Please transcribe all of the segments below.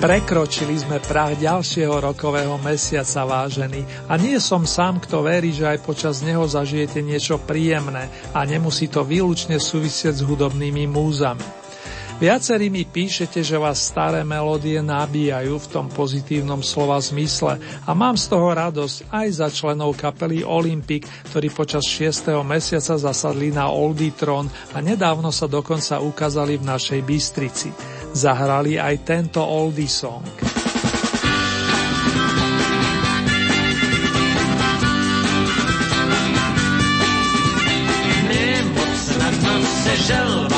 Prekročili sme prach ďalšieho rokového mesiaca, vážený, a nie som sám, kto verí, že aj počas neho zažijete niečo príjemné a nemusí to výlučne súvisieť s hudobnými múzami. Viacerí mi píšete, že vás staré melódie nabíjajú v tom pozitívnom slova zmysle a mám z toho radosť aj za členov kapely Olympic, ktorí počas 6. mesiaca zasadli na Olditron a nedávno sa dokonca ukázali v našej Bystrici zahrali aj tento oldie song. želva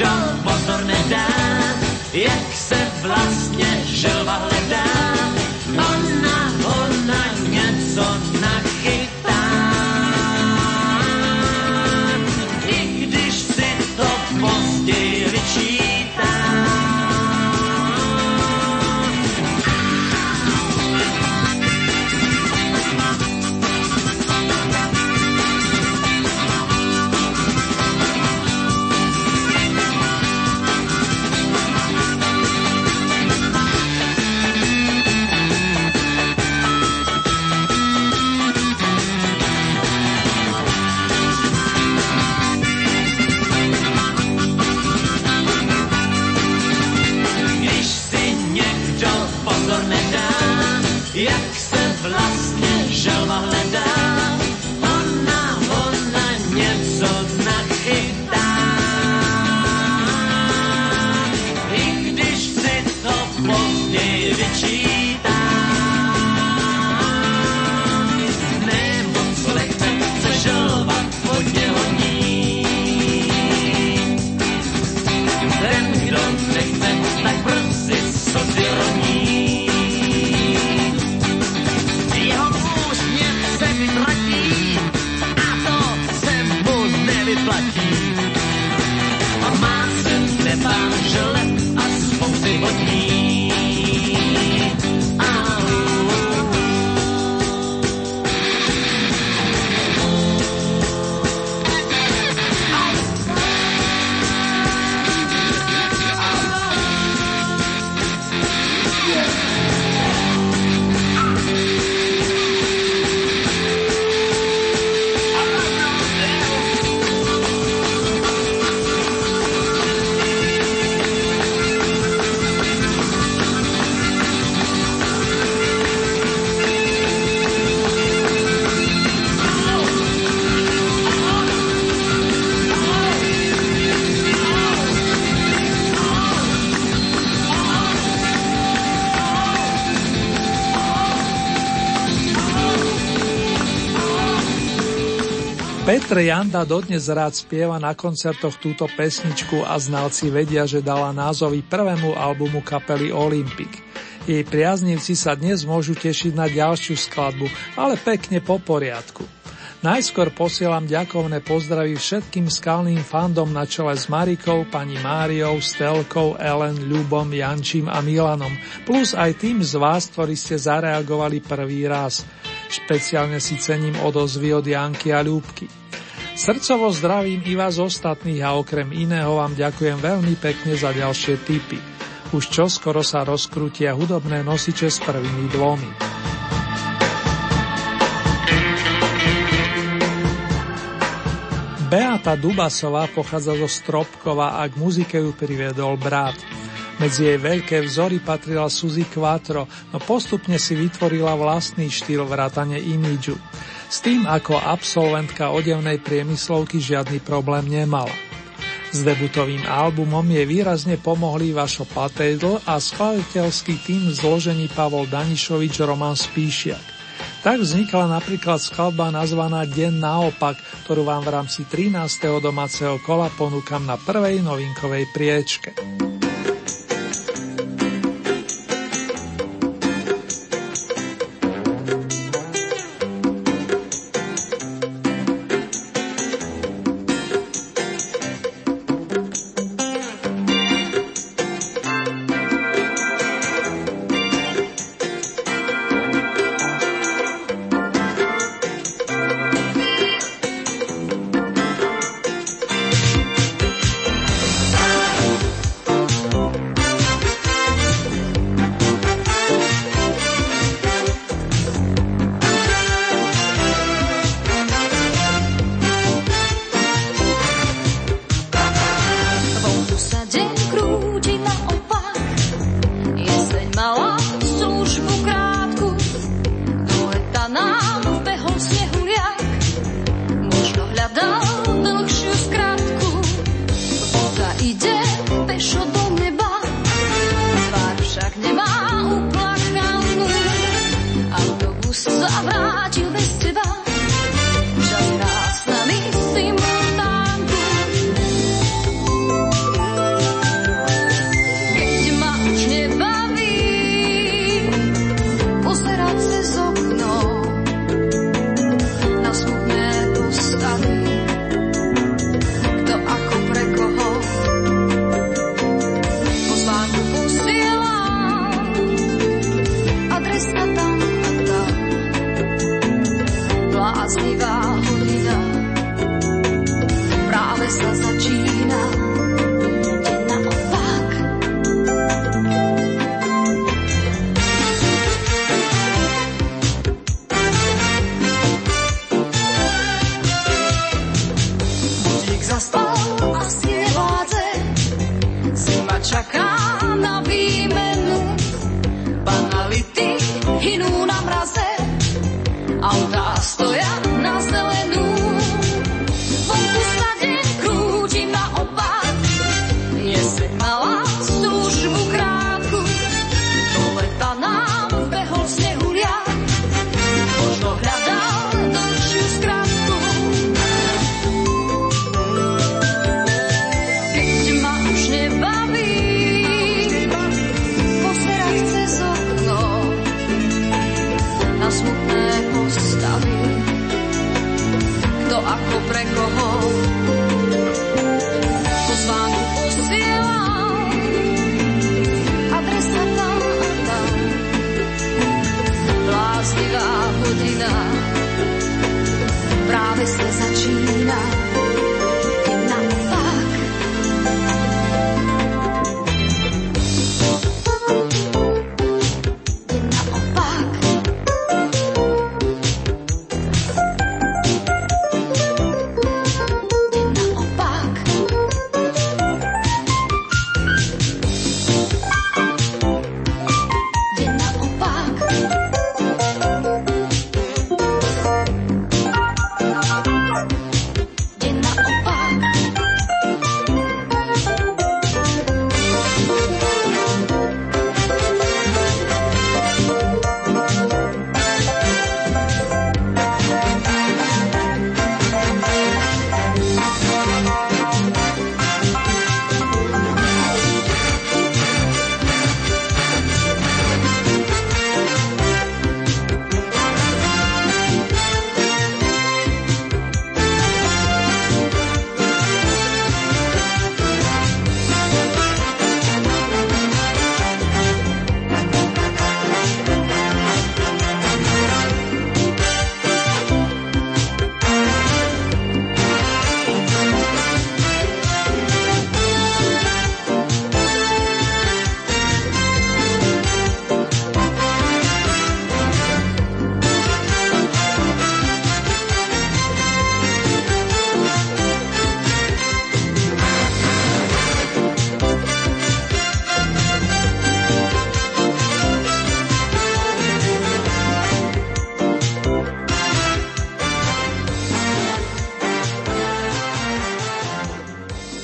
jump. Petr Janda dodnes rád spieva na koncertoch túto pesničku a znalci vedia, že dala názovy prvému albumu kapely Olympic. Jej priaznivci sa dnes môžu tešiť na ďalšiu skladbu, ale pekne po poriadku. Najskôr posielam ďakovné pozdravy všetkým skalným fandom na čele s Marikou, pani Máriou, Stelkou, Ellen, Ľubom, Jančím a Milanom, plus aj tým z vás, ktorí ste zareagovali prvý raz. Špeciálne si cením odozvy od Janky a Ľúbky. Srdcovo zdravím i vás ostatných a okrem iného vám ďakujem veľmi pekne za ďalšie tipy. Už čoskoro sa rozkrútia hudobné nosiče s prvými dvomi. Beata Dubasová pochádza zo Stropkova a k muzike ju priviedol brat. Medzi jej veľké vzory patrila Suzy Quattro, no postupne si vytvorila vlastný štýl vrátane imidžu. S tým ako absolventka odevnej priemyslovky žiadny problém nemala. S debutovým albumom je výrazne pomohli Vašo Patejdl a skladateľský tým v zložení Pavol Danišovič Roman Spíšiak. Tak vznikla napríklad skladba nazvaná Deň naopak, ktorú vám v rámci 13. domáceho kola ponúkam na prvej novinkovej priečke.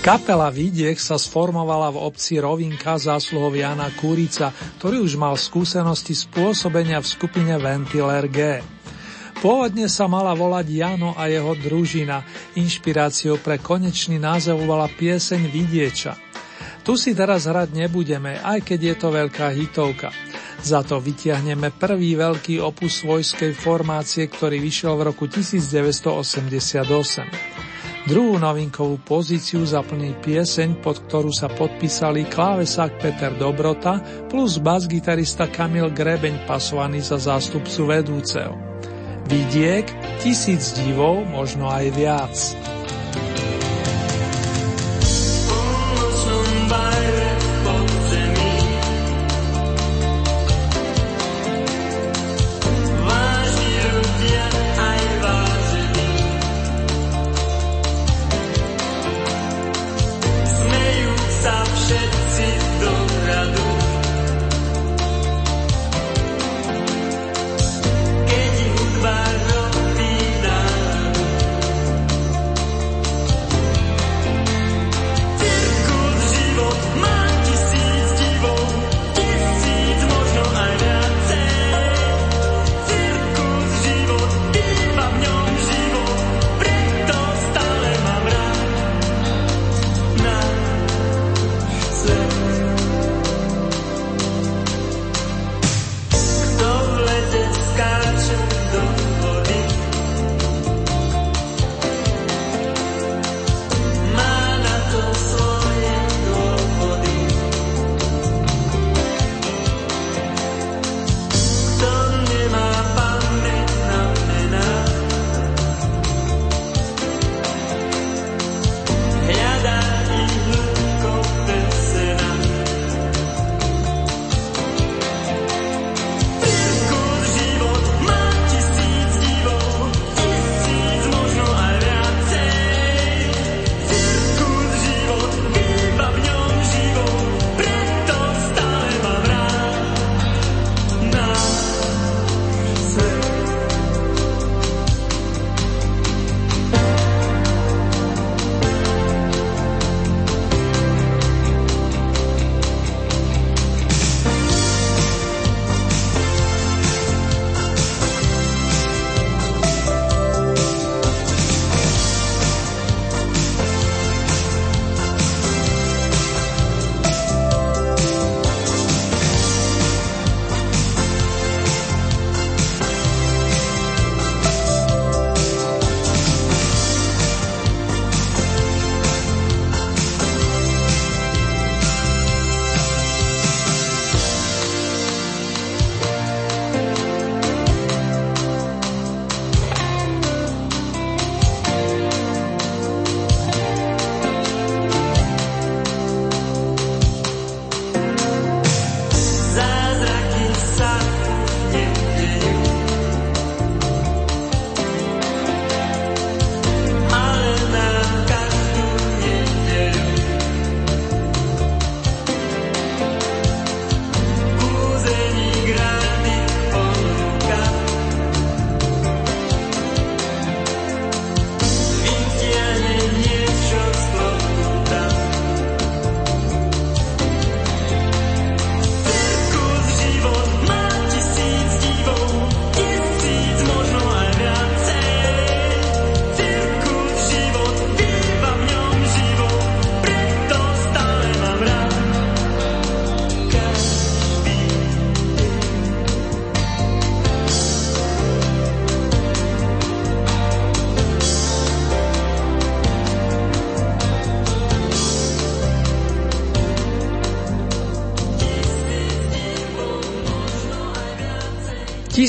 Kapela Vidiek sa sformovala v obci Rovinka zásluhov Jana Kurica, ktorý už mal skúsenosti spôsobenia v skupine Ventiler G. Pôvodne sa mala volať Jano a jeho družina. Inšpiráciou pre konečný názov bola pieseň Vidieča. Tu si teraz hrať nebudeme, aj keď je to veľká hitovka. Za to vytiahneme prvý veľký opus svojskej formácie, ktorý vyšiel v roku 1988. Druhú novinkovú pozíciu zaplní pieseň, pod ktorú sa podpísali klávesák Peter Dobrota plus bas-gitarista Kamil Grebeň pasovaný za zástupcu vedúceho. Vidiek, tisíc divov, možno aj viac.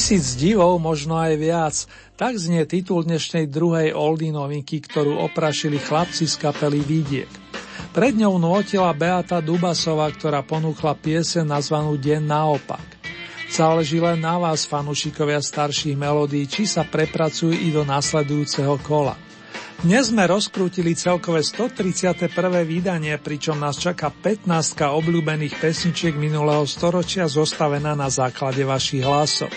Tisíc divov, možno aj viac. Tak znie titul dnešnej druhej oldy novinky, ktorú oprašili chlapci z kapely Vidiek. Pred ňou notila Beata Dubasová, ktorá ponúkla piese nazvanú Deň naopak. Záleží len na vás, fanúšikovia starších melódií, či sa prepracujú i do nasledujúceho kola. Dnes sme rozkrútili celkové 131. vydanie, pričom nás čaká 15 obľúbených pesničiek minulého storočia zostavená na základe vašich hlasov.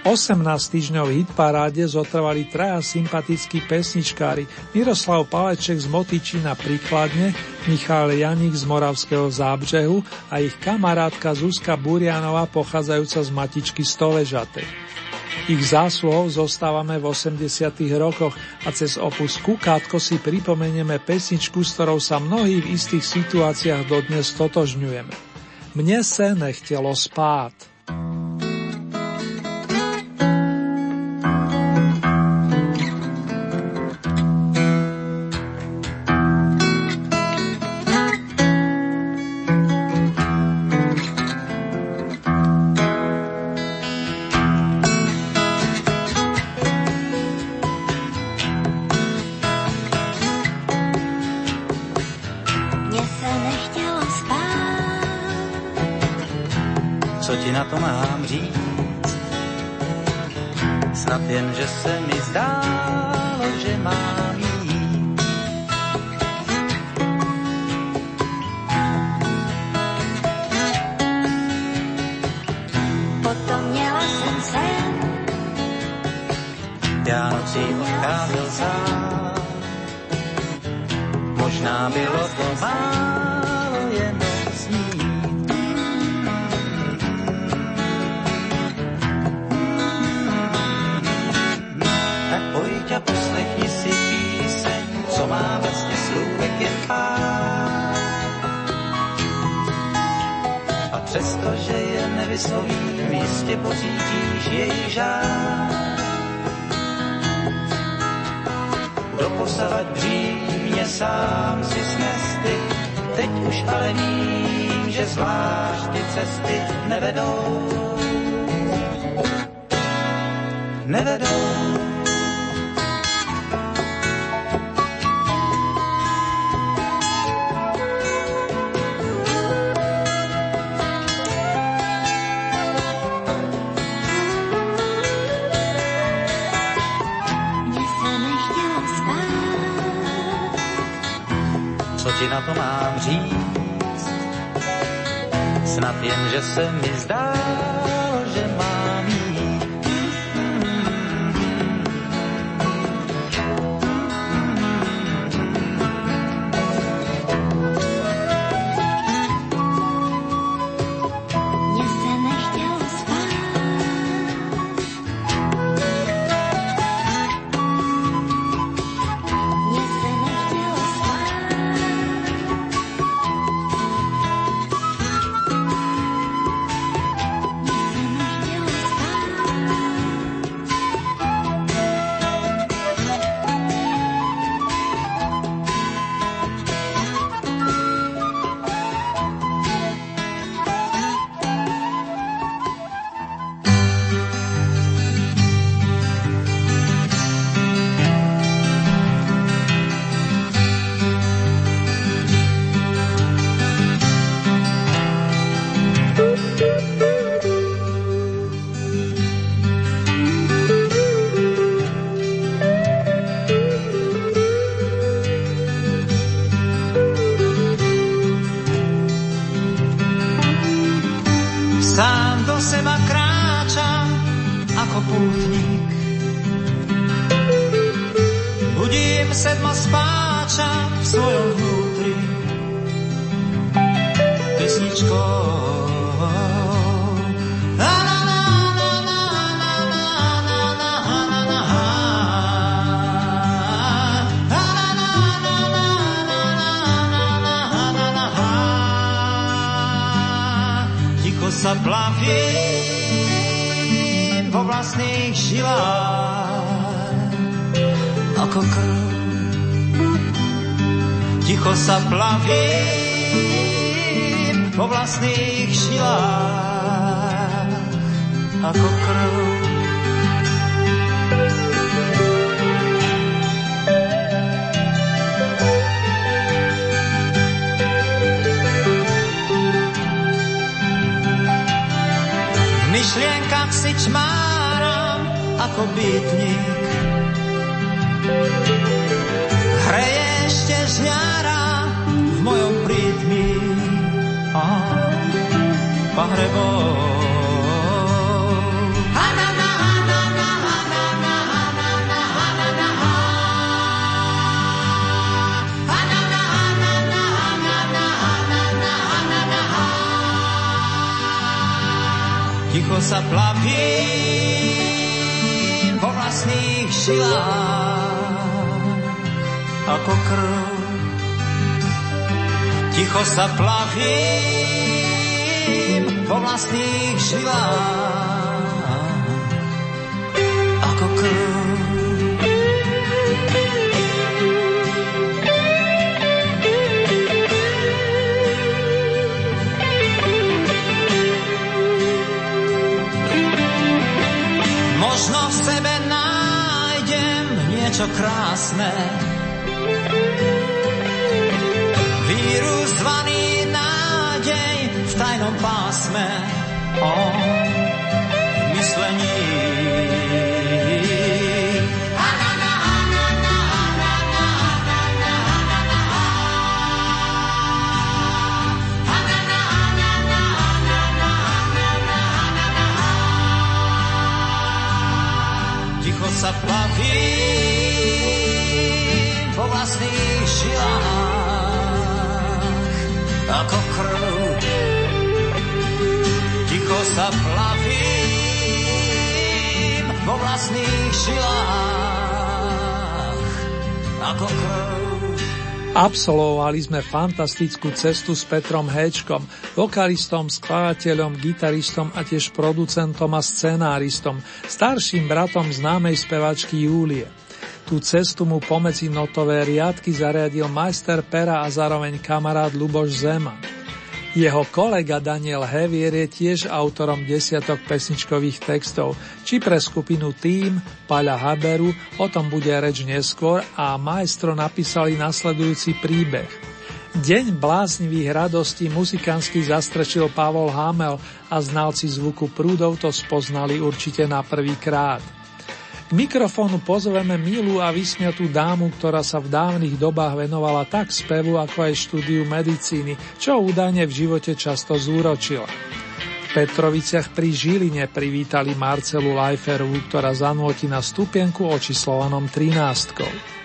18 týždňov hit paráde zotrvali traja sympatickí pesničkári Miroslav Paleček z Motičina príkladne, Michal Janik z Moravského zábřehu a ich kamarátka Zuzka Burianová pochádzajúca z Matičky Stoležatej. Ich zásluhou zostávame v 80. rokoch a cez opus Kukátko si pripomenieme pesničku, s ktorou sa mnohí v istých situáciách dodnes totožňujeme. Mne se nechtelo spát. si odcházel sám. Možná bylo to málo jenom sní. Tak pojď a poslechni si píseň, co má vlastně slůvek jen pár. A přestože je nevyslovím, jistě pocítíš její žád. doposavad dřímně sám si snesty. Teď už ale vím, že zvlášť ty cesty nevedou. Nevedou. to mám říct? Snad jen, že se mi zdá, sa plavím po vlastných šilách ako krv. V myšlienkach si čmáram ako bytník. Hreje ešte žňáram mojom prítmi a pahrebou. Ticho sa plavím vo vlastných žilách ako krv Ticho sa plavím vo vlastných žilách ako krv. niečo krásne. Vírus zvaný nádej v tajnom pásme. O myslení. Sa plaví po vlastných žilách ako krv. Ticho sa plavím vo vlastných žilách ako krv. Absolvovali sme fantastickú cestu s Petrom Héčkom, vokalistom, skladateľom, gitaristom a tiež producentom a scenáristom, starším bratom známej spevačky Júlie. Tú cestu mu pomedzi notové riadky zariadil majster pera a zároveň kamarát Luboš Zeman. Jeho kolega Daniel Hevier je tiež autorom desiatok pesničkových textov, či pre skupinu Tým, Paľa Haberu, o tom bude reč neskôr a majstro napísali nasledujúci príbeh. Deň bláznivých radostí muzikánsky zastrečil Pavol Hamel a znalci zvuku prúdov to spoznali určite na prvý krát. K mikrofónu pozveme milú a vysmiatú dámu, ktorá sa v dávnych dobách venovala tak spevu, ako aj štúdiu medicíny, čo údajne v živote často zúročila. V Petroviciach pri Žiline privítali Marcelu Lajferu, ktorá zanúti na stupienku očíslovanom 13.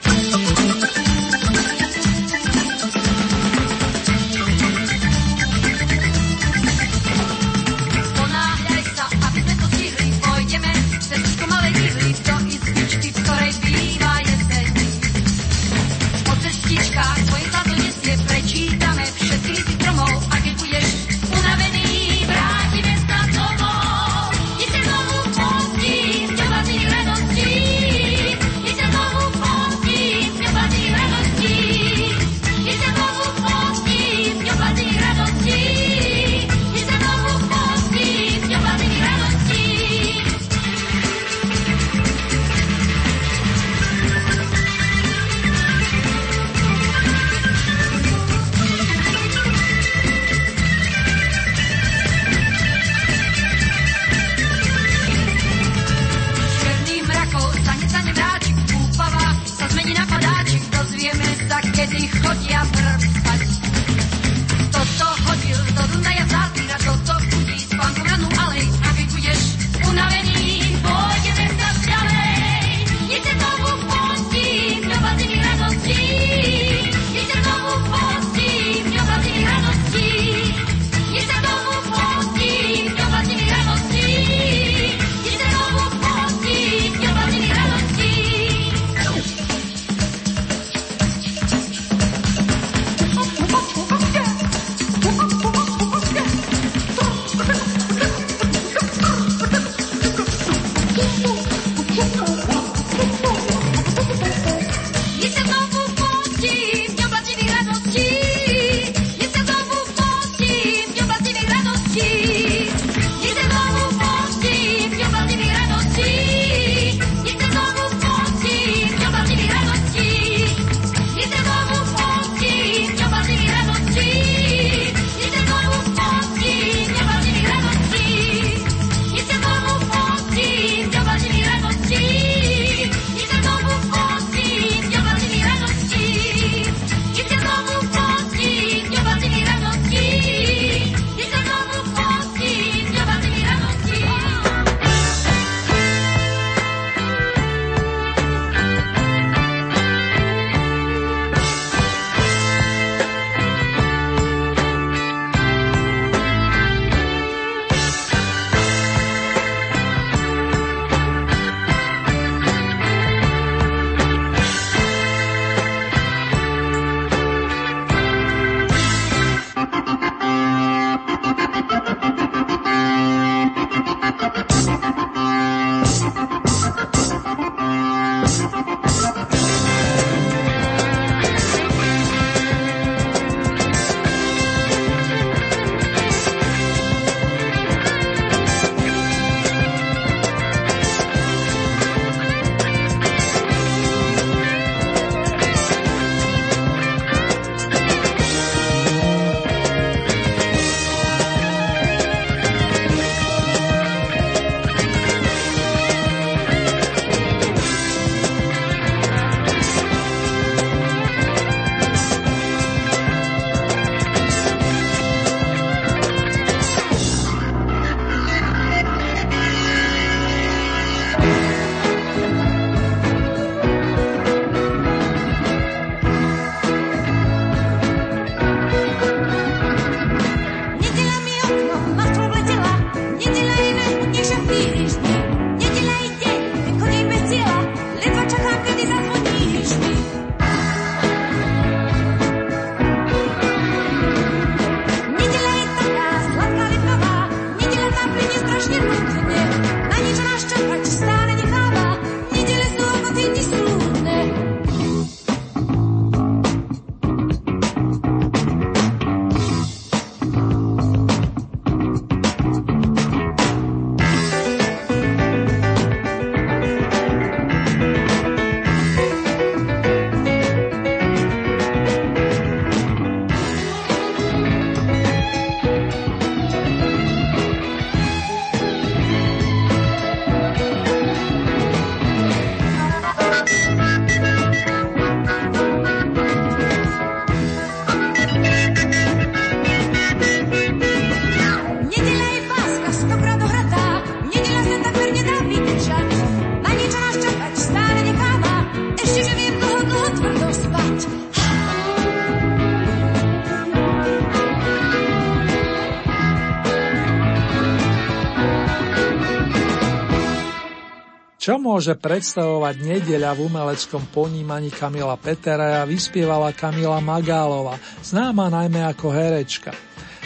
Čo môže predstavovať nedeľa v umeleckom ponímaní Kamila Petera vyspievala Kamila Magálova, známa najmä ako herečka.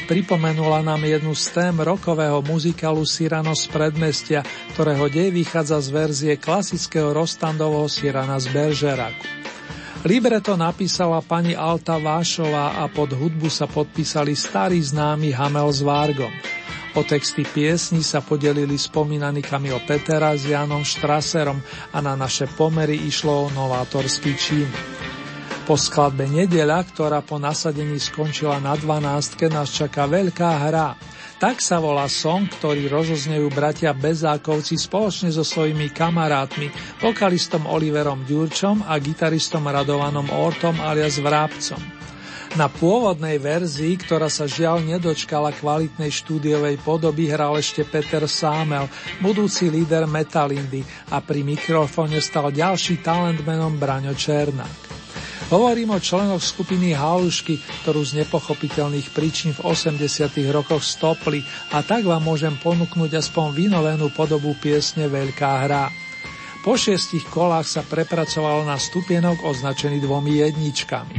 Pripomenula nám jednu z tém rokového muzikálu Sirano z predmestia, ktorého dej vychádza z verzie klasického Rostandovho Sirana z Beržeraku. Libreto napísala pani Alta Vášová a pod hudbu sa podpísali starý známy Hamel s Vargom. O texty piesni sa podelili spomínaný Kamil Petera s Janom Štraserom a na naše pomery išlo o novátorský čin. Po skladbe Nedeľa, ktorá po nasadení skončila na 12, nás čaká veľká hra. Tak sa volá song, ktorý rozoznejú bratia Bezákovci spoločne so svojimi kamarátmi, vokalistom Oliverom Ďurčom a gitaristom Radovanom Ortom alias Vrábcom. Na pôvodnej verzii, ktorá sa žiaľ nedočkala kvalitnej štúdiovej podoby, hral ešte Peter Sámel, budúci líder Metalindy a pri mikrofóne stal ďalší talent menom Braňo Černák. Hovorím o členoch skupiny Halušky, ktorú z nepochopiteľných príčin v 80 rokoch stopli a tak vám môžem ponúknuť aspoň vynovenú podobu piesne Veľká hra. Po šiestich kolách sa prepracovalo na stupienok označený dvomi jedničkami.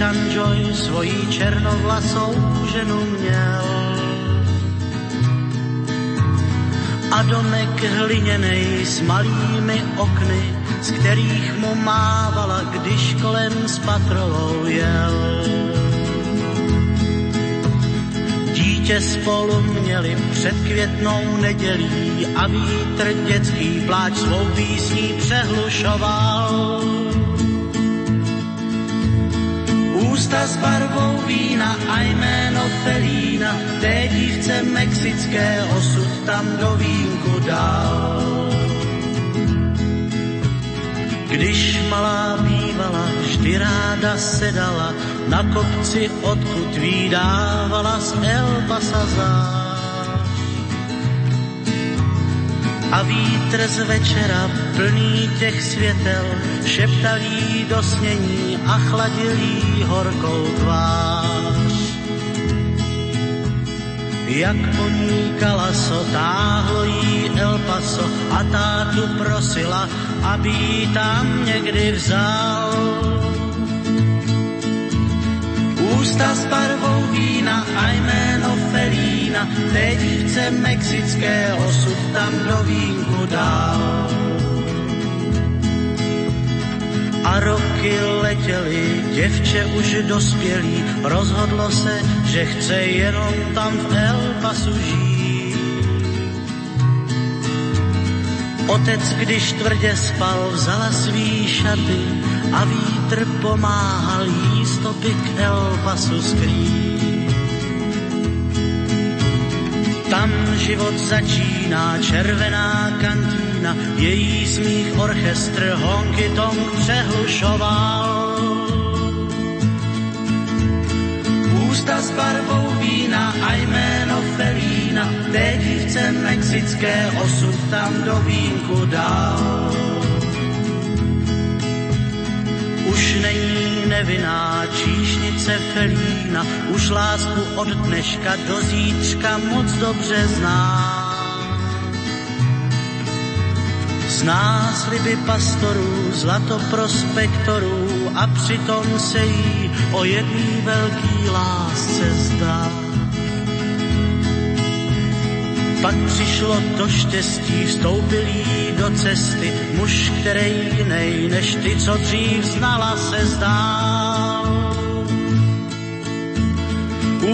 Mexičan Joy svojí černovlasou ženu měl. A domek hliněnej s malými okny, z kterých mu mávala, když kolem s patrolou jel. Dítě spolu měli před květnou nedělí a vítr dětský pláč svou písní přehlušoval. Ústa s barvou vína a jméno Felína, té dívce mexické osud tam do vínku dal. Když malá bývala, vždy ráda sedala na kopci, odkud výdávala z Elbasa zář. A vítr z večera plný těch světel šeptal jí do snění a chladil jí horkou tvář. Jak po ní kalaso táhlo jí El Paso a tá tu prosila, aby jí tam někdy vzal. Ústa s barvou vína a jméno Felína, té dívce mexické osud tam do vínku dal. A roky letěly, děvče už dospělý, rozhodlo se, že chce jenom tam v El Pasu. Otec, když tvrdě spal, vzala svý šaty a vítr pomáhal jí stopy k El Pasu skrýt. Tam život začíná, červená kantína, její smích orchestr honky tong přehlušoval. Ústa s barvou vína a jméno Felína, té dívce mexické osud tam do vínku dal. Už není číšnice Felína, už lásku od dneška do zítřka moc dobře zná. Zná sliby pastorů, zlato prospektorů a přitom se jí o jedný velký lásce zdá. Pak přišlo to štěstí, vstoupil jí do cesty, muž, který jinej než ty, co dřív znala, se zdál.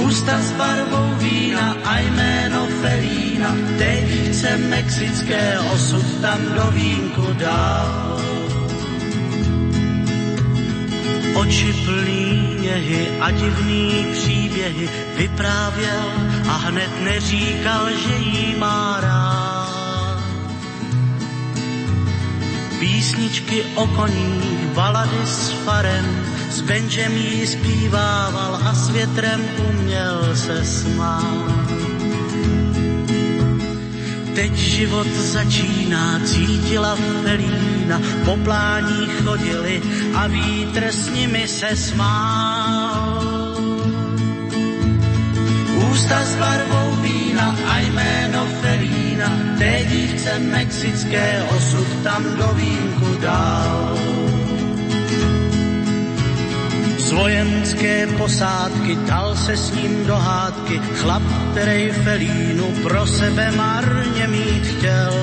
Ústa s barvou vína a jméno Felína, té dívce mexické osud tam do vínku dal. Oči plný něhy a divný příběhy vyprávěl a hned neříkal, že jí má rád. Písničky o koních, balady s farem, s Benjem jí zpívával a s větrem uměl se smát. Teď život začíná, cítila Felína, po plání chodili a vítr s nimi se smál. Ústa s barvou vína a jméno Felína, té dívce mexické osud tam do vínku dál. Z vojenské posádky dal se s ním do hádky chlap, který Felínu pro sebe marně mít chtěl.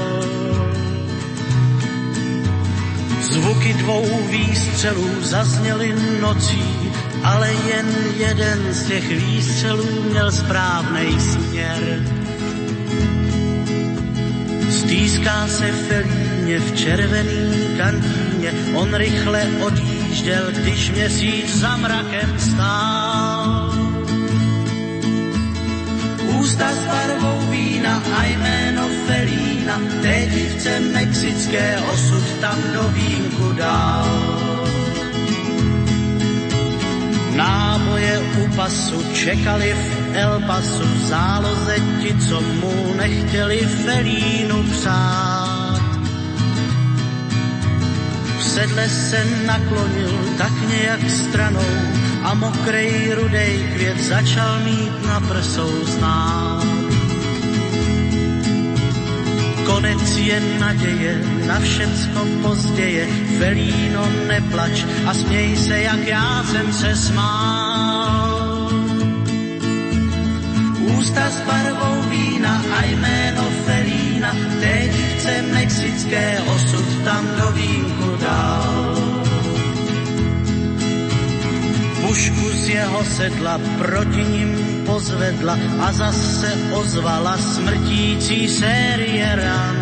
Zvuky dvou výstřelů zazněly nocí, ale jen jeden z těch výstřelů měl správnej směr. Stýská se Felíně v červený kantýně, on rychle odjížděl, když měsíc za mrakem stál. Ústa s barvou vína a jméno Felína, té dívce mexické osud tam do vínku dál. Náboje u pasu čekali v El Pasu v záloze ti, co mu nechtěli Felínu přát. V sedle se naklonil tak nějak stranou a mokrej rudej květ začal mít na prsou znát. Konec je naděje, na všecko pozděje, Felíno neplač a směj se, jak já jsem se smál. Ústa s barvou vína a jméno Felína, té dívce mexické osud tam do vínku dal. Pušku z jeho sedla proti ním pozvedla a zase ozvala smrtící série ran.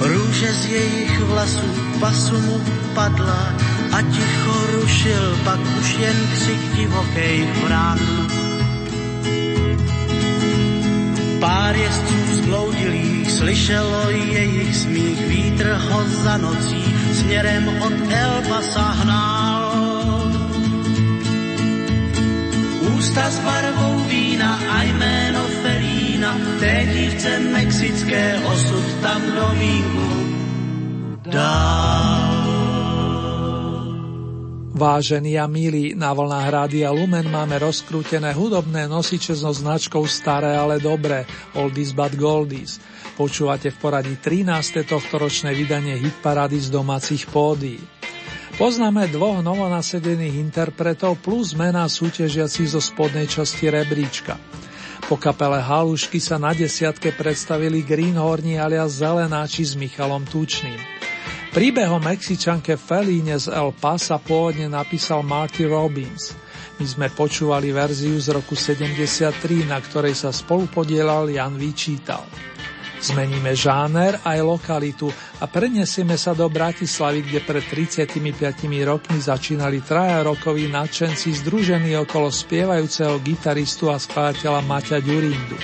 Růže z jejich vlasů pasu mu padla a ticho rušil pak už jen křik divokých vran. Pár jezdců zbloudilých slyšelo jejich smích, vítr ho za nocí směrem od Elbasa hnal. Ústa s barvou vína a jméno Felína, té dívce mexické osud tam do dál. Vážení a milí, na vlnách Rádia Lumen máme rozkrútené hudobné nosiče so značkou Staré, ale dobré, Oldies but Goldies. Počúvate v poradí 13. tohto ročné vydanie hitparády z domácich pódií. Poznáme dvoch novonasedených interpretov plus mená súťažiacich zo spodnej časti rebríčka. Po kapele Halušky sa na desiatke predstavili Greenhorni alias Zelenáči s Michalom Tučným. Príbehom Mexičanke Felíne z El Pasa pôvodne napísal Marty Robbins. My sme počúvali verziu z roku 73, na ktorej sa spolupodielal Jan Vyčítal. Zmeníme žáner aj lokalitu a prenesieme sa do Bratislavy, kde pred 35 rokmi začínali traja rokoví nadšenci združení okolo spievajúceho gitaristu a skladateľa Maťa Ďurindu.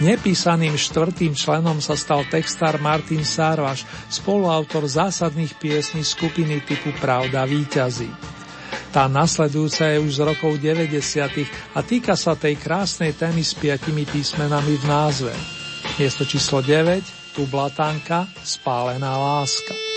Nepísaným štvrtým členom sa stal textár Martin Sarvaš, spoluautor zásadných piesní skupiny typu Pravda víťazí. Tá nasledujúca je už z rokov 90. a týka sa tej krásnej témy s piatimi písmenami v názve. Miesto číslo 9, tu blatanka, spálená láska.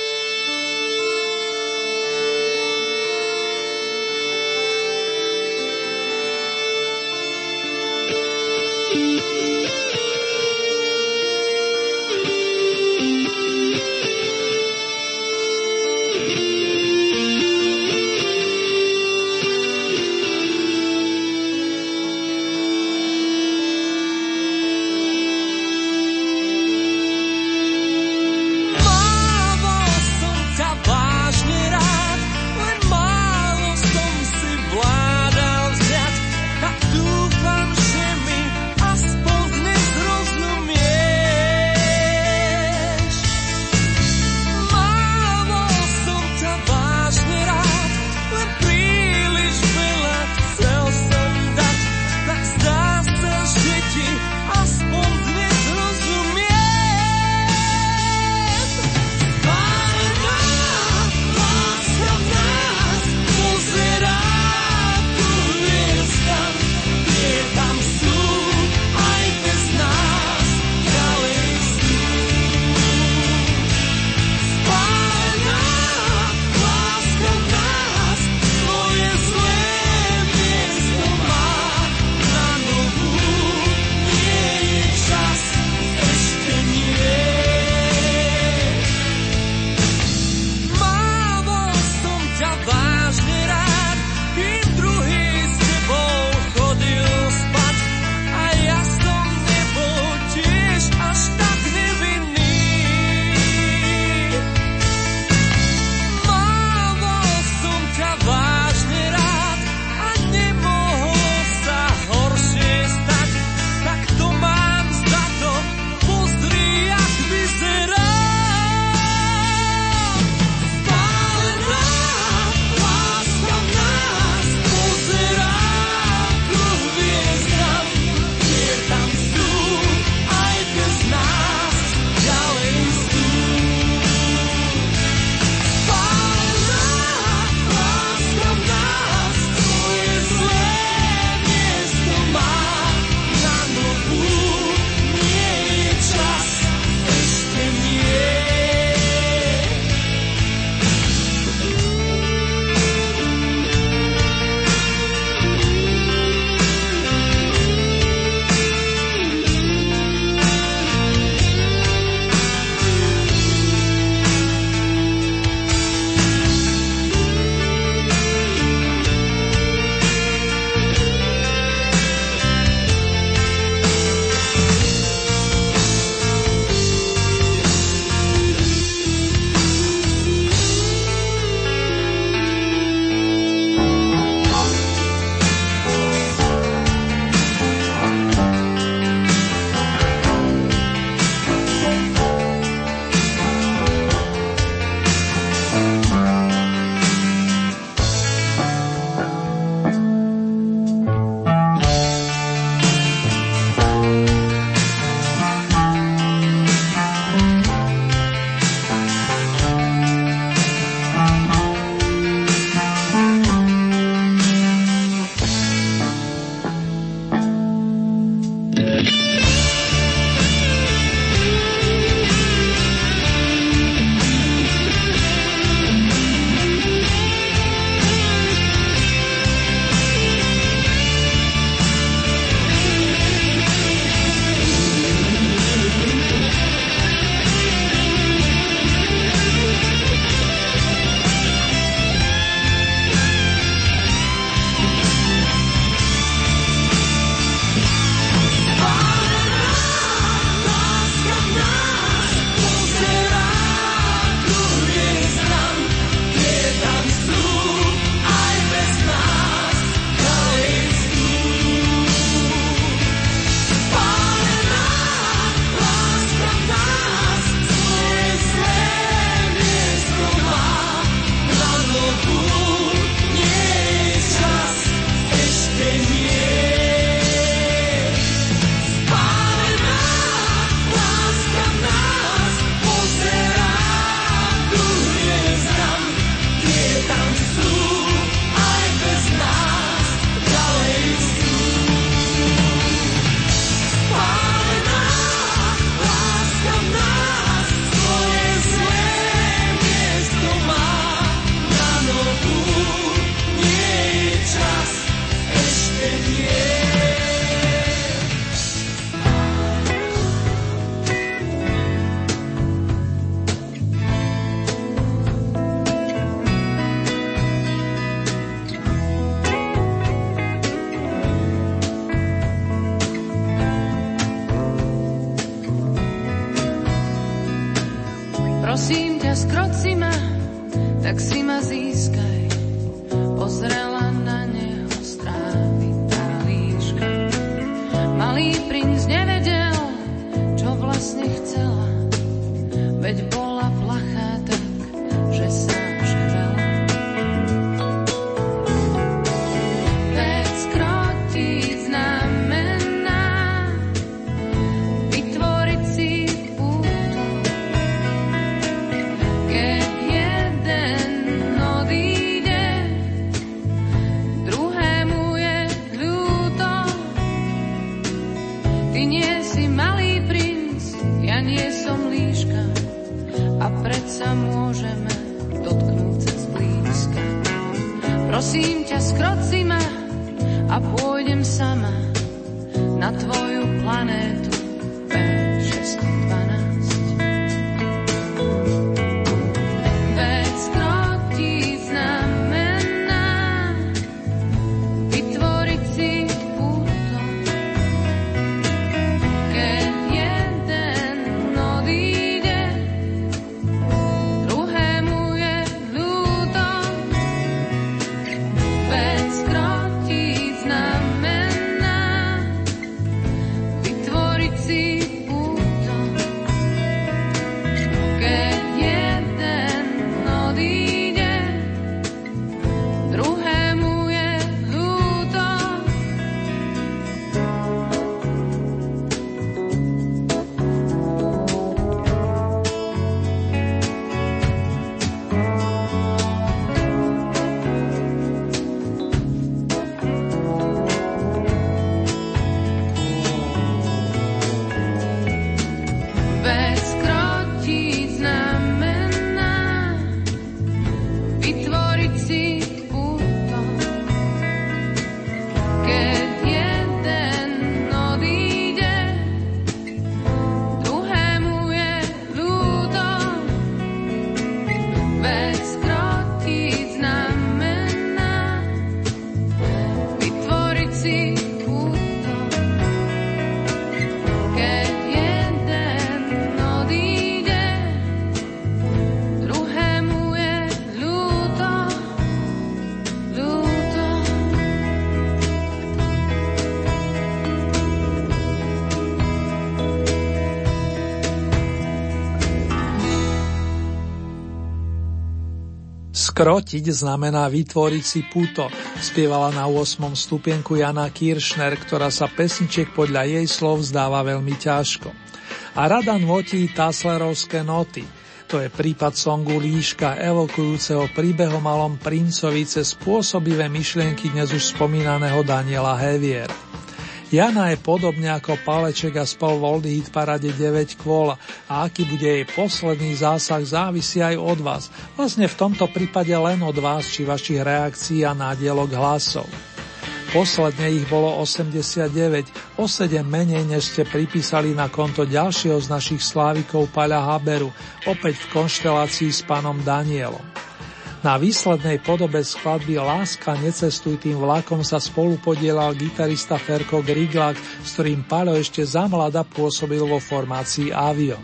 Skrotiť znamená vytvoriť si puto, spievala na 8. stupienku Jana Kiršner, ktorá sa pesničiek podľa jej slov zdáva veľmi ťažko. A rada nvotí Taslerovské noty. To je prípad songu Líška, evokujúceho príbehom malom princovi cez spôsobivé myšlienky dnes už spomínaného Daniela Hevier. Jana je podobne ako Paleček a spol v Oldie Hit parade 9 kvôl a aký bude jej posledný zásah závisí aj od vás. Vlastne v tomto prípade len od vás či vašich reakcií a nádielok hlasov. Posledne ich bolo 89, o 7 menej než ste pripísali na konto ďalšieho z našich slávikov Paľa Haberu, opäť v konštelácii s pánom Danielom. Na výslednej podobe skladby Láska necestuj tým vlakom sa spolu podielal gitarista Ferko Griglák, s ktorým Paľo ešte zamlada pôsobil vo formácii Avio.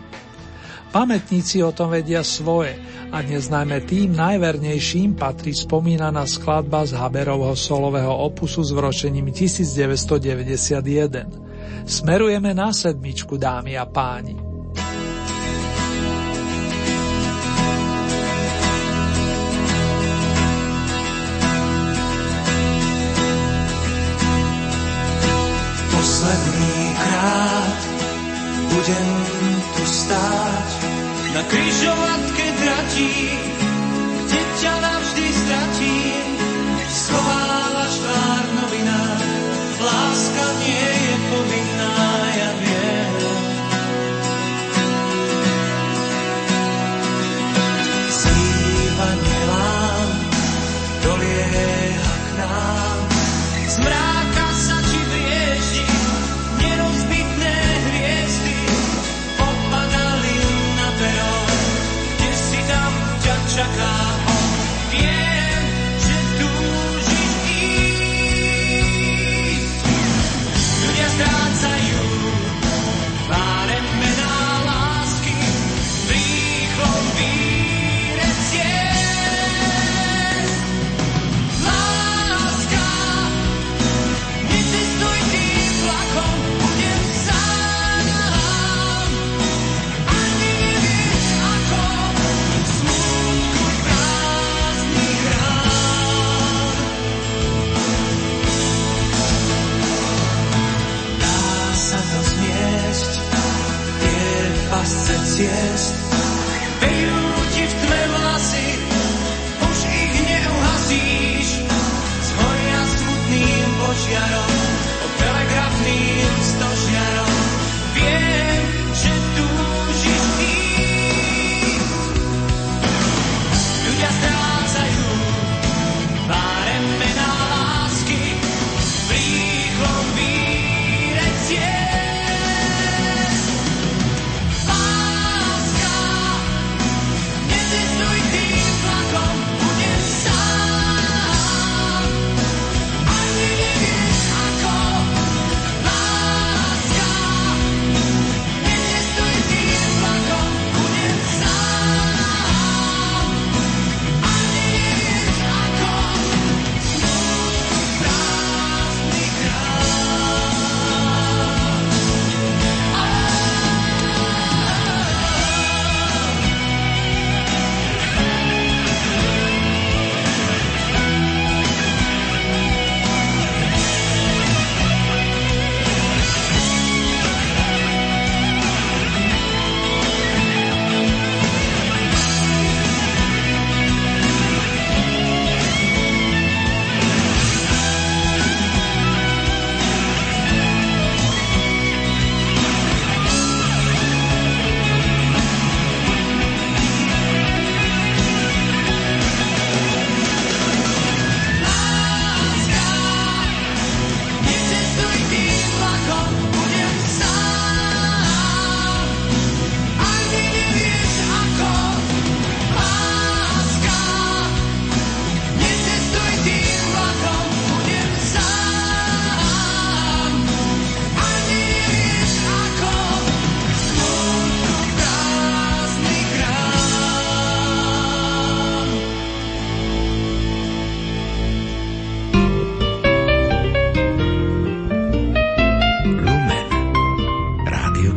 Pamätníci o tom vedia svoje a dnes najmä tým najvernejším patrí spomínaná skladba z Haberovho solového opusu s vročením 1991. Smerujeme na sedmičku, dámy a páni. Posledný krát. Budem tu stáť. Na križovatke tratí, kde ťa navždy stratím. Schovávaš tvár novinách, láska nie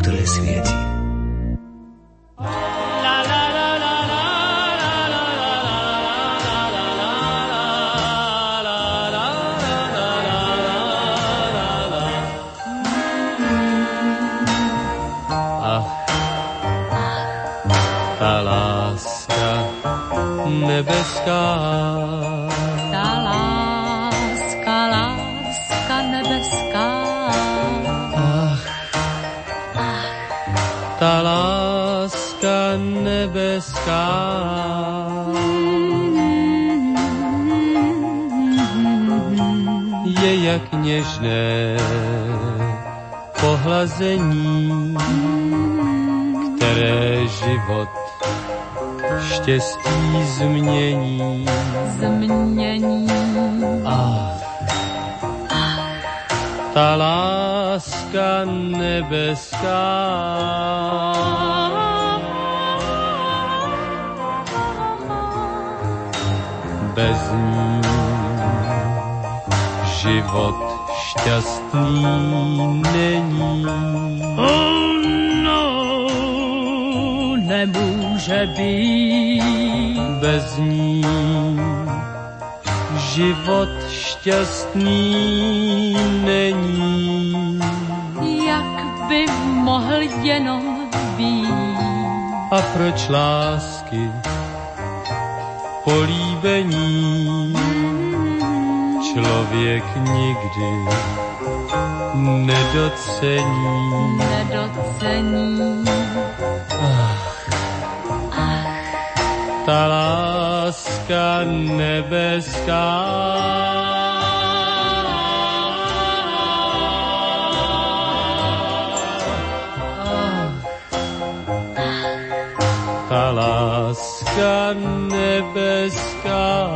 ktoré svieti. život šťastný není. Jak by mohl jenom být? A proč lásky políbení člověk nikdy nedocení. Nedocení. nebeská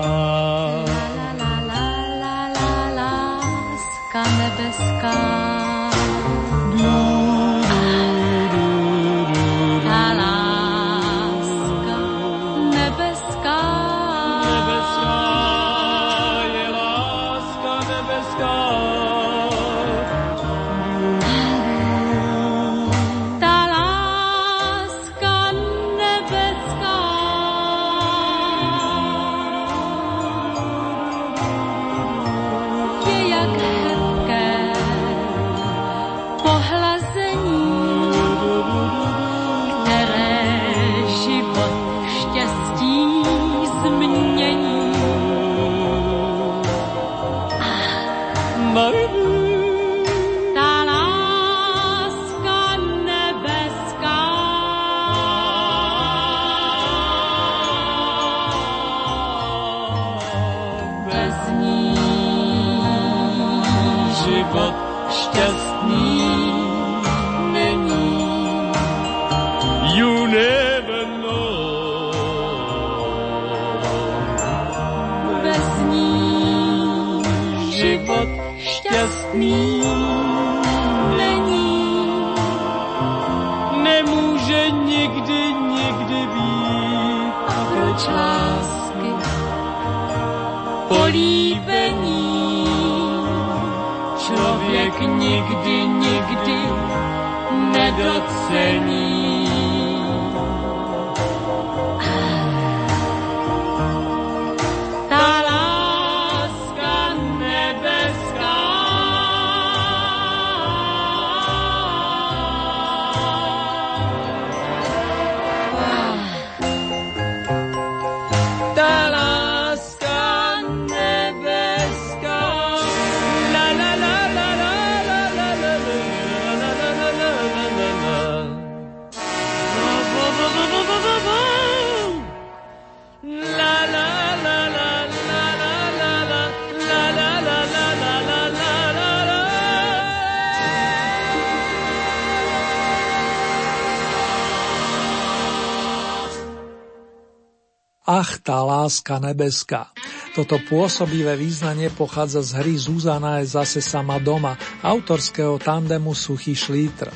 láska nebeská. Toto pôsobivé význanie pochádza z hry Zuzana je zase sama doma, autorského tandemu Suchý šlítr.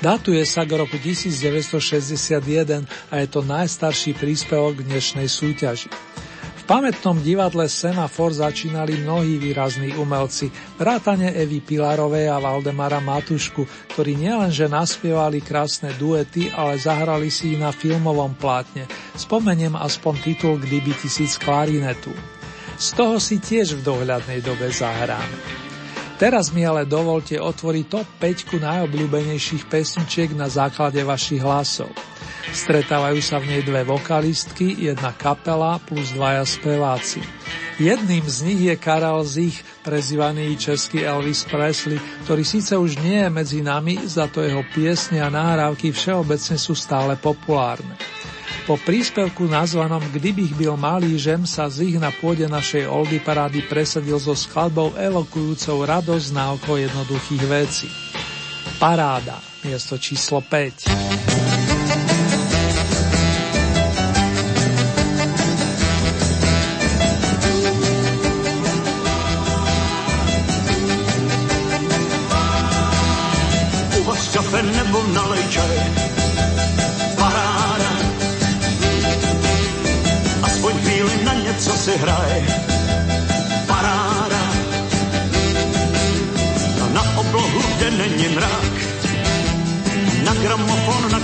Datuje sa k roku 1961 a je to najstarší príspevok dnešnej súťaži. V pamätnom divadle Semafor začínali mnohí výrazní umelci, vrátane Evy Pilarovej a Valdemara Matušku, ktorí nielenže naspievali krásne duety, ale zahrali si ich na filmovom plátne. Spomeniem aspoň titul Kdyby tisíc klarinetu. Z toho si tiež v dohľadnej dobe zahráme. Teraz mi ale dovolte otvoriť top 5 najobľúbenejších pesničiek na základe vašich hlasov. Stretávajú sa v nej dve vokalistky, jedna kapela plus dvaja speváci. Jedným z nich je Karel Zich, prezývaný český Elvis Presley, ktorý síce už nie je medzi nami, za to jeho piesne a nahrávky všeobecne sú stále populárne. Po príspevku nazvanom Kdybych byl malý žem sa Zich na pôde našej Oldy parády presadil so skladbou evokujúcou radosť na oko jednoduchých vecí. Paráda, miesto číslo 5.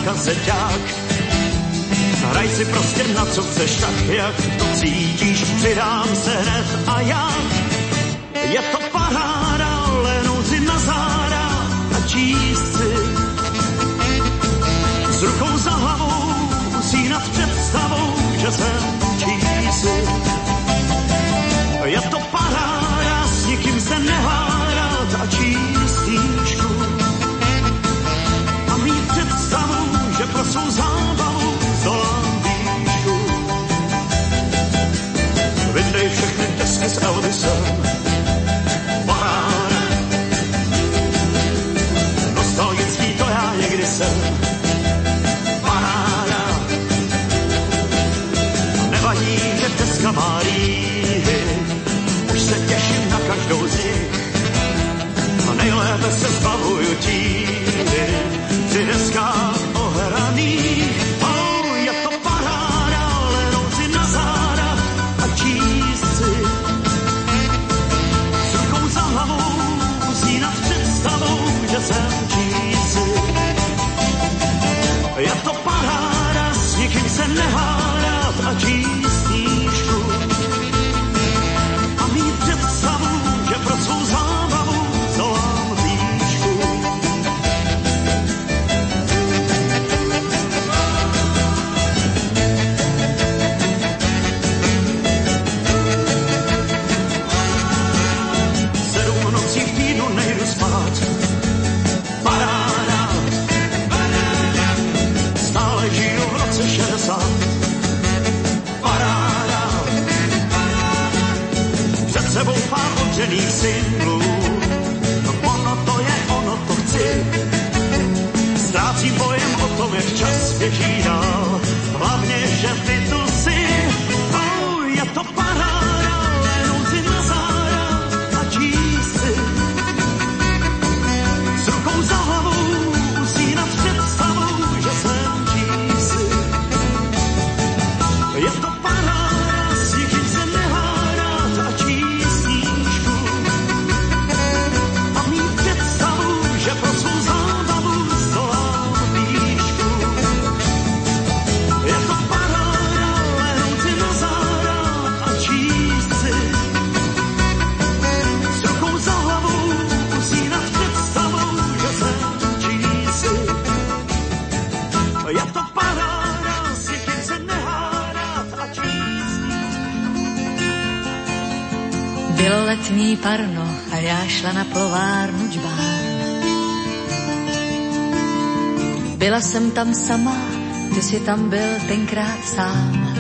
kazeťák. Hraj si prostě na co chceš, tak jak cítíš. Přidám se hned a já. Je to paráda, lehnout si na záda a číst si. S rukou za hlavou usínat představou, že jsem of. začínal, hlavne, že v Byla jsem tam sama, ty si tam byl tenkrát sám.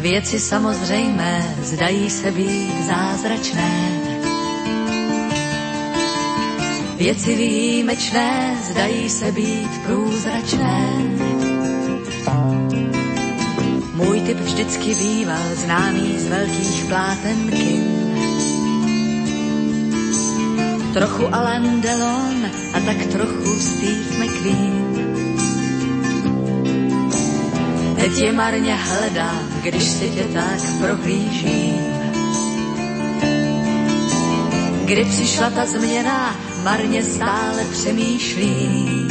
Věci samozřejmé zdají se být zázračné. Věci výjimečné zdají se být průzračné. Můj typ vždycky býval známý z velkých pláten kin. Trochu Alain Delon tak trochu Steve McQueen. Teď je marně hledám, když si tě tak prohlížím. Kdy přišla ta změna, marně stále přemýšlím.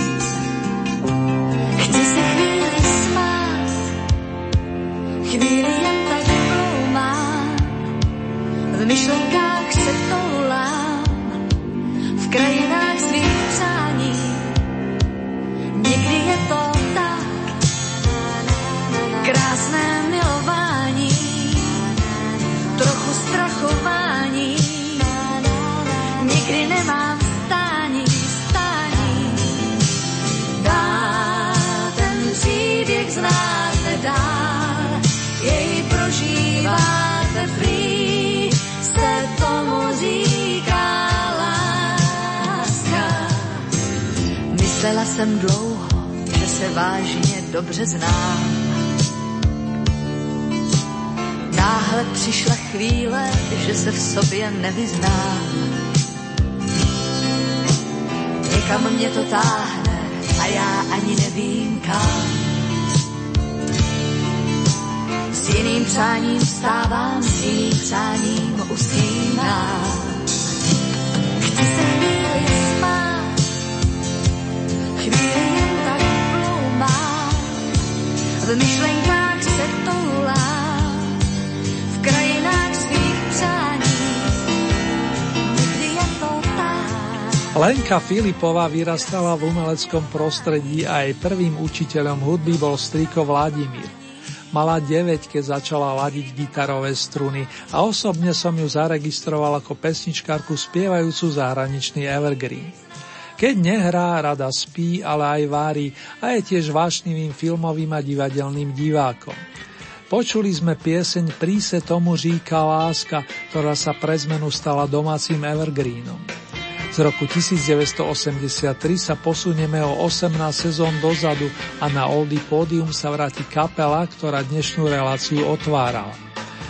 Lenka Filipová vyrastala v umeleckom prostredí a jej prvým učiteľom hudby bol strýko Vladimír. Mala 9, keď začala ladiť gitarové struny a osobne som ju zaregistroval ako pesničkárku spievajúcu zahraničný evergreen. Keď nehrá, rada spí, ale aj vári a je tiež vášnivým filmovým a divadelným divákom. Počuli sme pieseň Príse tomu říká láska, ktorá sa pre zmenu stala domácim evergreenom. Z roku 1983 sa posunieme o 18 sezón dozadu a na Oldy Podium sa vráti kapela, ktorá dnešnú reláciu otvárala.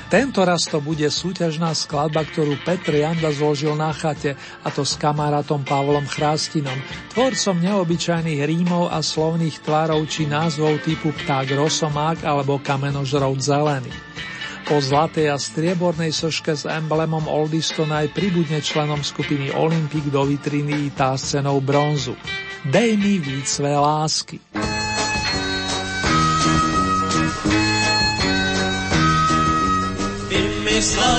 Tento raz to bude súťažná skladba, ktorú Petr Janda zložil na chate, a to s kamarátom Pavlom Chrástinom, tvorcom neobyčajných rímov a slovných tvárov či názvov typu pták rosomák alebo kamenožrov zelený. Po zlatej a striebornej soške s emblemom Oldistona aj pribudne členom skupiny Olympic do vitriny tá s cenou bronzu. Dej mi víc své lásky. Vymyslel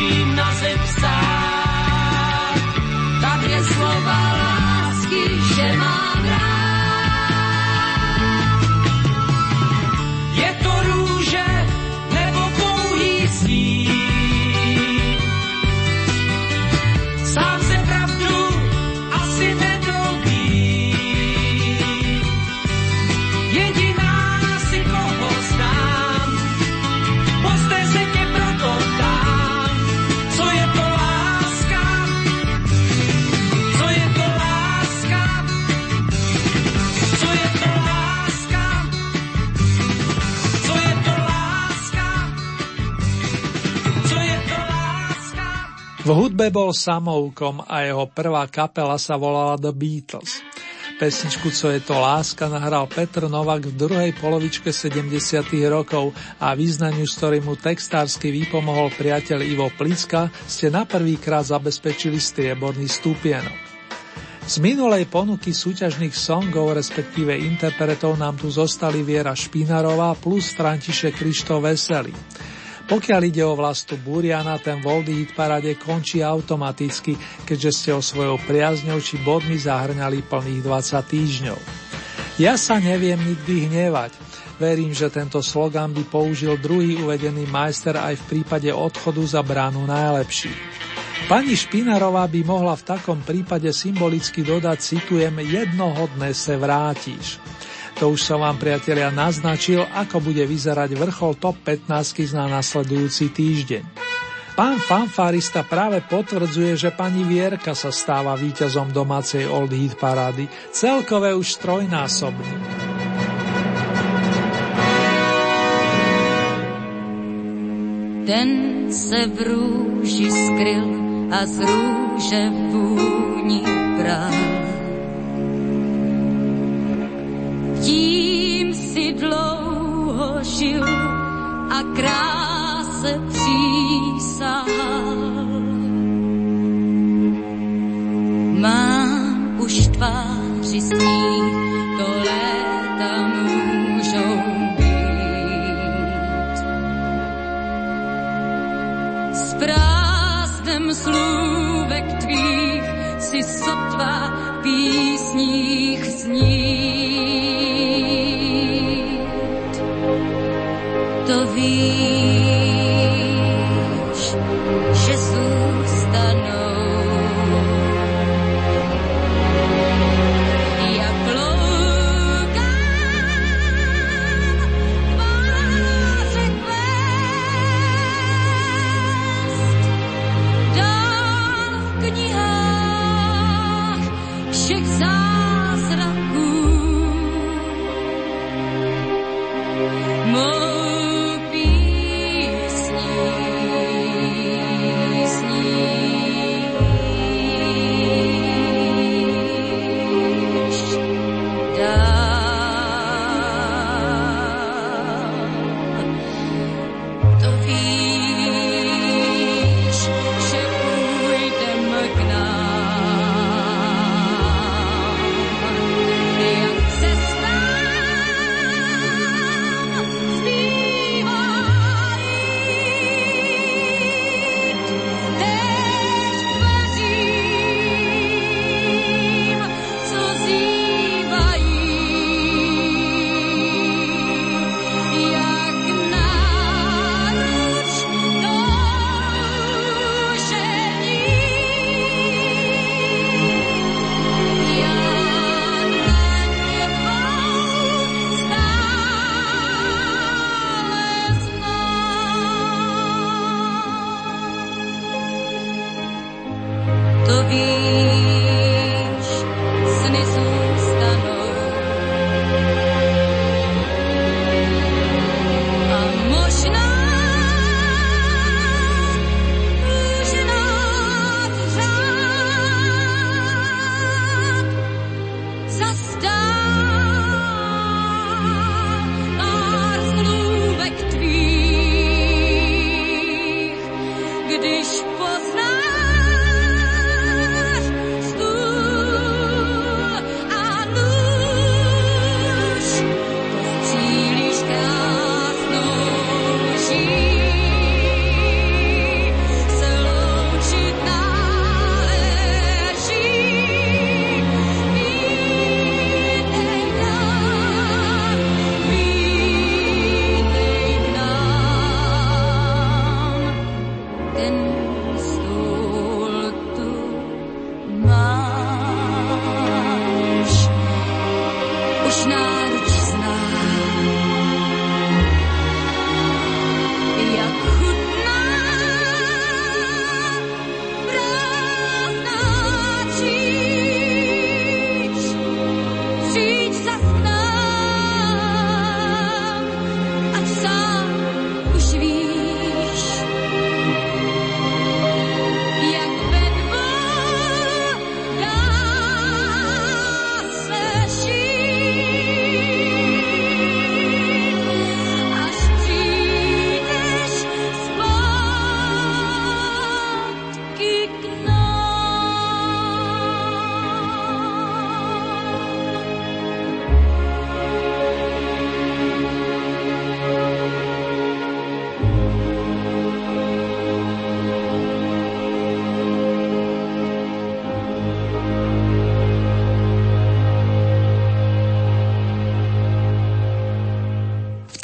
zkouším na zem psát. V hudbe bol samoukom a jeho prvá kapela sa volala The Beatles. Pesničku Co je to láska nahral Petr Novak v druhej polovičke 70. rokov a význaniu, s ktorým mu textársky vypomohol priateľ Ivo Plicka, ste na prvýkrát zabezpečili strieborný stupienok. Z minulej ponuky súťažných songov, respektíve interpretov nám tu zostali Viera Špinarová plus František Krištof Veselý. Pokiaľ ide o vlastu Buriana, ten Voldy hit parade končí automaticky, keďže ste o svojou priazňou či bodmi zahrňali plných 20 týždňov. Ja sa neviem nikdy hnevať. Verím, že tento slogan by použil druhý uvedený majster aj v prípade odchodu za bránu najlepší. Pani Špinarová by mohla v takom prípade symbolicky dodať, citujem, jednohodné se vrátiš. To už som vám, priatelia, naznačil, ako bude vyzerať vrchol top 15 na nasledujúci týždeň. Pán fanfárista práve potvrdzuje, že pani Vierka sa stáva víťazom domácej Old Hit parády, celkové už trojnásobný. Ten se v růži skryl a z růže vůni bral. Tím si dlouho žil a kráse přísahal. Mám už tváři s ní, to léta můžou být. S prázdnem slůvek tvých si sotva písních snít. Že zůstanou.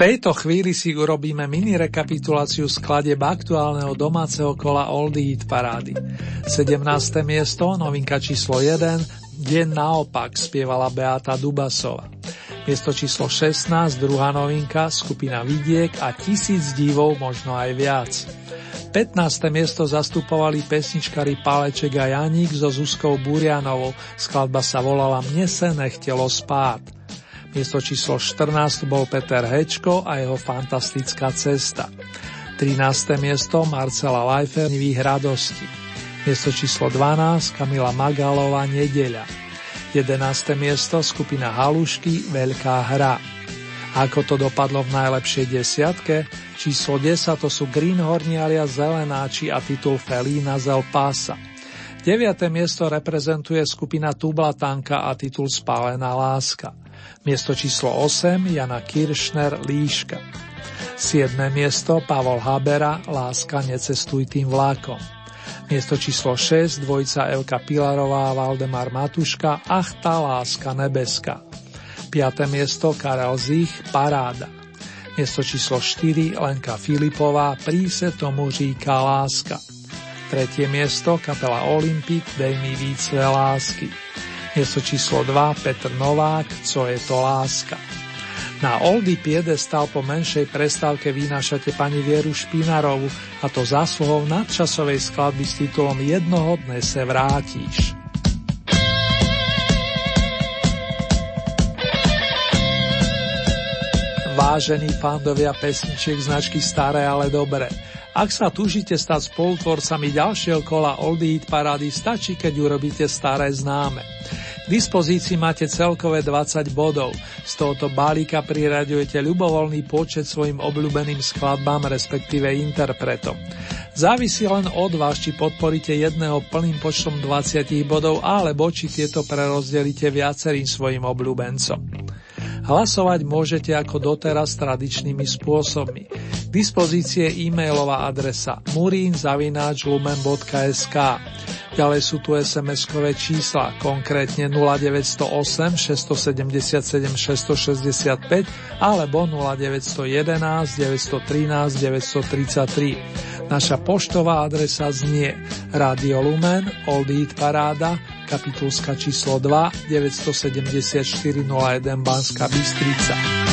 Tejto chvíli si urobíme mini rekapituláciu skladeb aktuálneho domáceho kola Oldie Hit parády. 17. miesto, novinka číslo 1, Deň naopak spievala Beata Dubasova. Miesto číslo 16, druhá novinka, skupina Vidiek a tisíc divov, možno aj viac. 15. miesto zastupovali pesničkari Paleček a Janík so Zuzkou Burianovou. Skladba sa volala Mne se nechtelo spát. Miesto číslo 14 bol Peter Hečko a jeho fantastická cesta. 13. miesto Marcela Nivých radosti. Miesto číslo 12 Kamila Magalová Nedeľa. 11. miesto skupina Halušky Veľká hra. Ako to dopadlo v najlepšej desiatke? Číslo 10 to sú Greenhornialia Zelenáči a titul Felína Zel Pasa. 9. miesto reprezentuje skupina Tublatanka a titul Spálená láska. Miesto číslo 8 Jana Kiršner Líška. 7. miesto Pavol Habera Láska necestuj tým vlákom. Miesto číslo 6 dvojica Elka Pilarová Valdemar Matuška Ach tá láska nebeska. 5. miesto Karel Zich Paráda. Miesto číslo 4 Lenka Filipová Príse tomu říká láska. Tretie miesto kapela Olympik Dej mi více lásky. Miesto číslo 2 Petr Novák Co je to láska. Na Oldy piedestal po menšej prestávke vynášate pani Vieru Špinarovu a to zásluhou nadčasovej skladby s titulom Jednoho dne se vrátíš. Vážení fandovia pesničiek značky Staré, ale dobré. Ak sa túžite stať spolutvorcami ďalšieho kola Oldie Hit parády, stačí, keď urobíte staré známe. K dispozícii máte celkové 20 bodov. Z tohoto balíka priraďujete ľubovoľný počet svojim obľúbeným skladbám, respektíve interpretom. Závisí len od vás, či podporíte jedného plným počtom 20 bodov, alebo či tieto prerozdelíte viacerým svojim obľúbencom. Hlasovať môžete ako doteraz tradičnými spôsobmi. K dispozície e-mailová adresa murinzavináčlumen.sk Ďalej sú tu SMS-kové čísla, konkrétne 0908 677 665 alebo 0911 913 933. Naša poštová adresa znie Radio Lumen, Old Eat Paráda, kapitulska číslo 2, 974 01 Banská Bystrica.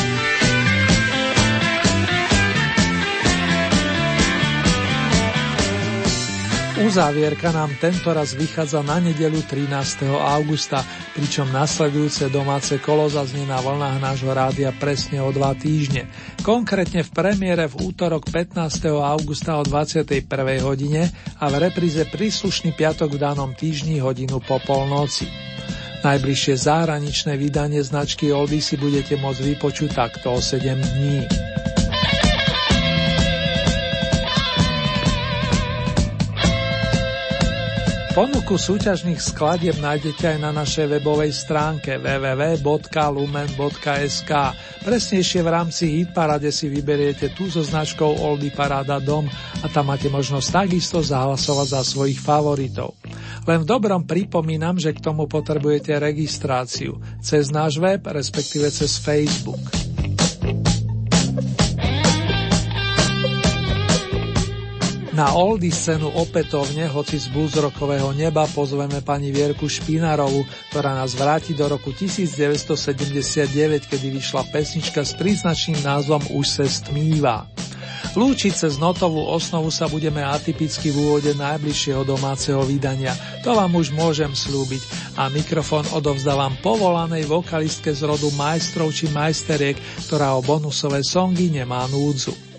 Uzávierka nám tento raz vychádza na nedelu 13. augusta, pričom nasledujúce domáce kolo zaznie na vlnách nášho rádia presne o dva týždne. Konkrétne v premiére v útorok 15. augusta o 21. hodine a v repríze príslušný piatok v danom týždni hodinu po polnoci. Najbližšie zahraničné vydanie značky Oldy si budete môcť vypočuť takto o 7 dní. Ponuku súťažných skladieb nájdete aj na našej webovej stránke www.lumen.sk. Presnejšie v rámci Hitparade si vyberiete tú so značkou Oldy Parada Dom a tam máte možnosť takisto zahlasovať za svojich favoritov. Len v dobrom pripomínam, že k tomu potrebujete registráciu cez náš web, respektíve cez Facebook. Na oldy scénu opätovne, hoci z bluesrokového neba, pozveme pani Vierku Špinarovu, ktorá nás vráti do roku 1979, kedy vyšla pesnička s príznačným názvom Už se stmíva. Lúčiť cez notovú osnovu sa budeme atypicky v úvode najbližšieho domáceho vydania. To vám už môžem slúbiť a mikrofón odovzdávam povolanej vokalistke z rodu majstrov či majsteriek, ktorá o bonusové songy nemá núdzu.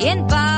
Jen pár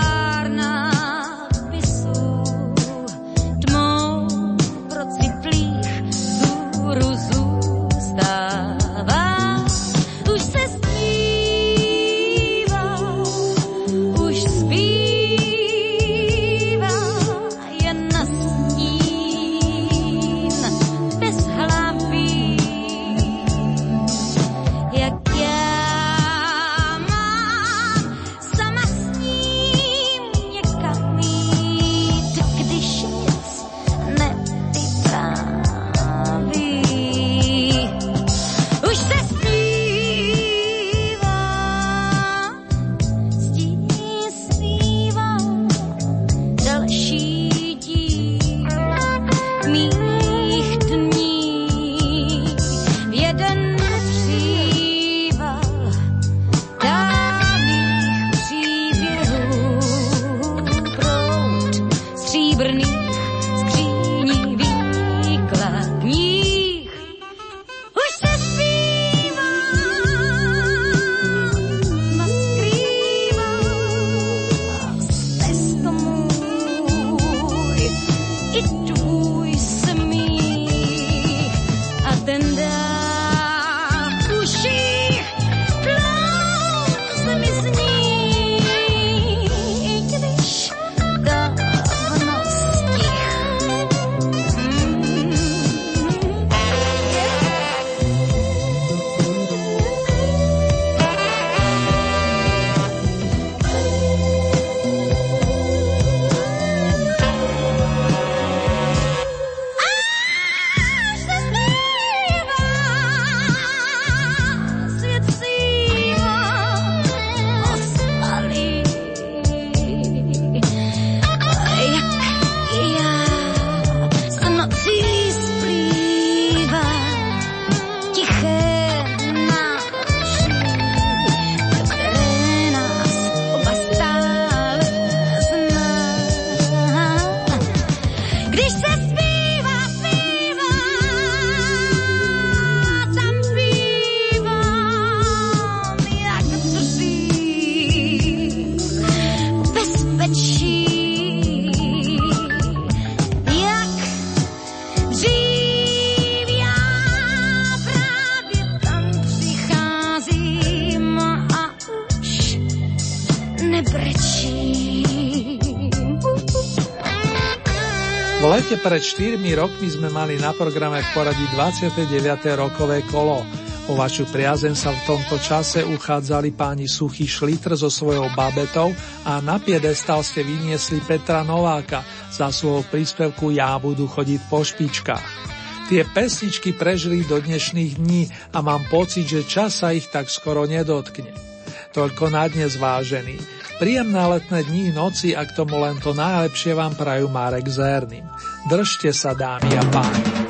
V lete pred 4 rokmi sme mali na programe v poradí 29. rokové kolo. O vašu priazen sa v tomto čase uchádzali páni Suchý Šlitr so svojou babetou a na piedestal ste vyniesli Petra Nováka za svojho príspevku Ja budu chodiť po špičkách. Tie pesničky prežili do dnešných dní a mám pocit, že čas sa ich tak skoro nedotkne. Toľko na dnes vážený. Príjemné letné dní, noci a k tomu len to najlepšie vám prajú Marek Zerným. Držte sa, dámy a páni.